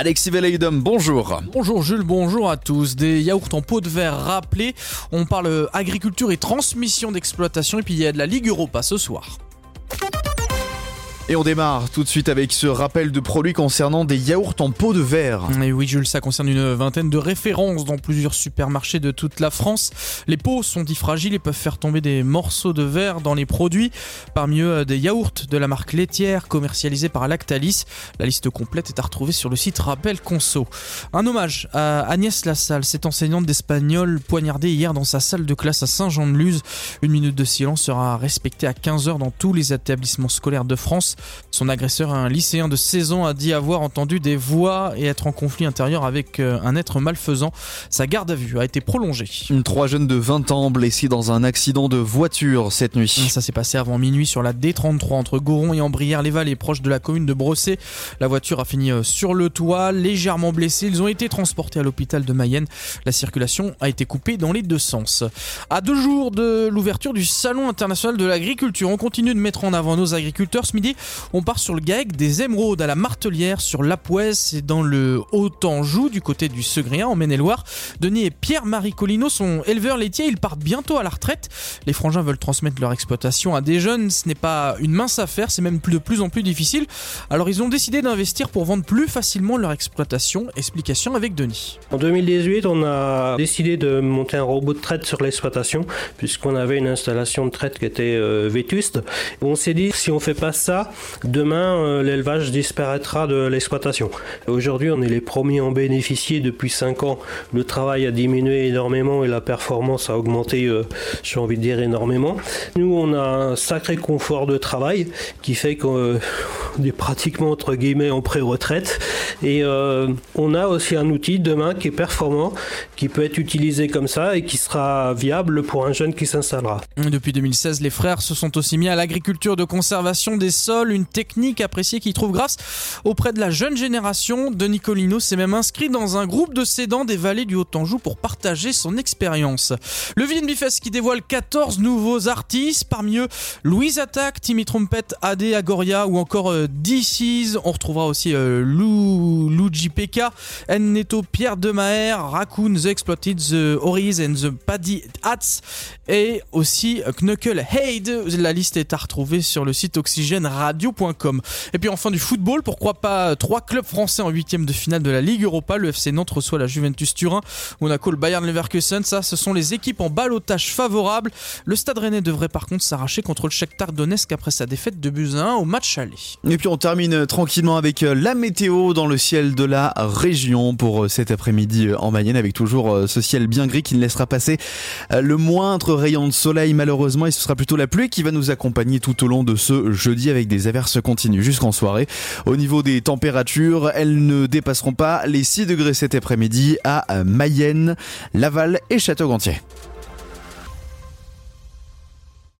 Alexis Veleidum, bonjour. Bonjour Jules, bonjour à tous. Des yaourts en pot de verre rappelés. On parle agriculture et transmission d'exploitation et puis il y a de la Ligue Europa ce soir. Et on démarre tout de suite avec ce rappel de produits concernant des yaourts en pot de verre. Et oui, Jules, ça concerne une vingtaine de références dans plusieurs supermarchés de toute la France. Les pots sont dits fragiles et peuvent faire tomber des morceaux de verre dans les produits. Parmi eux, des yaourts de la marque laitière commercialisés par Lactalis. La liste complète est à retrouver sur le site Rappel Conso. Un hommage à Agnès Lassalle, cette enseignante d'espagnol poignardée hier dans sa salle de classe à Saint-Jean-de-Luz. Une minute de silence sera respectée à 15h dans tous les établissements scolaires de France. Son agresseur, un lycéen de 16 ans, a dit avoir entendu des voix et être en conflit intérieur avec euh, un être malfaisant. Sa garde à vue a été prolongée. Trois jeunes de 20 ans blessés dans un accident de voiture cette nuit. Ça s'est passé avant minuit sur la D33 entre Goron et Ambrières-les-Vallées, proche de la commune de Brossé. La voiture a fini euh, sur le toit, légèrement blessés. Ils ont été transportés à l'hôpital de Mayenne. La circulation a été coupée dans les deux sens. À deux jours de l'ouverture du Salon international de l'agriculture, on continue de mettre en avant nos agriculteurs. Ce midi, on part sur le GAEC des émeraudes à la Martelière sur l'Apouès et dans le Haut-Anjou du côté du Segrien en Maine-et-Loire. Denis et Pierre-Marie Colino sont éleveurs laitiers, ils partent bientôt à la retraite. Les frangins veulent transmettre leur exploitation à des jeunes, ce n'est pas une mince affaire, c'est même de plus en plus difficile. Alors ils ont décidé d'investir pour vendre plus facilement leur exploitation. Explication avec Denis. En 2018, on a décidé de monter un robot de traite sur l'exploitation puisqu'on avait une installation de traite qui était euh, vétuste. On s'est dit si on fait pas ça, demain euh, l'élevage disparaîtra de l'exploitation. Aujourd'hui, on est les premiers à en bénéficier depuis 5 ans. Le travail a diminué énormément et la performance a augmenté, euh, j'ai envie de dire, énormément. Nous, on a un sacré confort de travail qui fait qu'on est pratiquement entre guillemets en pré-retraite et euh, on a aussi un outil demain qui est performant, qui peut être utilisé comme ça et qui sera viable pour un jeune qui s'installera. Depuis 2016, les frères se sont aussi mis à l'agriculture de conservation des sols, une technique appréciée qu'ils trouvent grâce auprès de la jeune génération. De Nicolino s'est même inscrit dans un groupe de cédants des vallées du Haut-Anjou pour partager son expérience. Le Villain Bifest qui dévoile 14 nouveaux artistes, parmi eux Louise Attack, Timmy Trumpet, AD Agoria ou encore euh, DC's. On retrouvera aussi euh, Lou, Luigi Pekka, Neto, Pierre Demaher, Raccoon, The Exploited, The Oriz and The Paddy Hats et aussi Knuckle Haid. La liste est à retrouver sur le site Oxygène Radio. Et puis enfin du football, pourquoi pas trois clubs français en huitième de finale de la Ligue Europa? Le FC Nantes reçoit la Juventus Turin, Monaco le Bayern Leverkusen. Ça, ce sont les équipes en balotage favorable. Le Stade Rennais devrait par contre s'arracher contre le Shakhtar Donetsk après sa défaite de buts 1 au match aller. Et puis on termine euh, tranquillement avec euh, la météo dans le ciel de la région pour euh, cet après-midi en Mayenne avec toujours ce ciel bien gris qui ne laissera passer le moindre rayon de soleil malheureusement et ce sera plutôt la pluie qui va nous accompagner tout au long de ce jeudi avec des averses se continue jusqu'en soirée. Au niveau des températures, elles ne dépasseront pas les 6 degrés cet après-midi à Mayenne, Laval et Château-Gontier.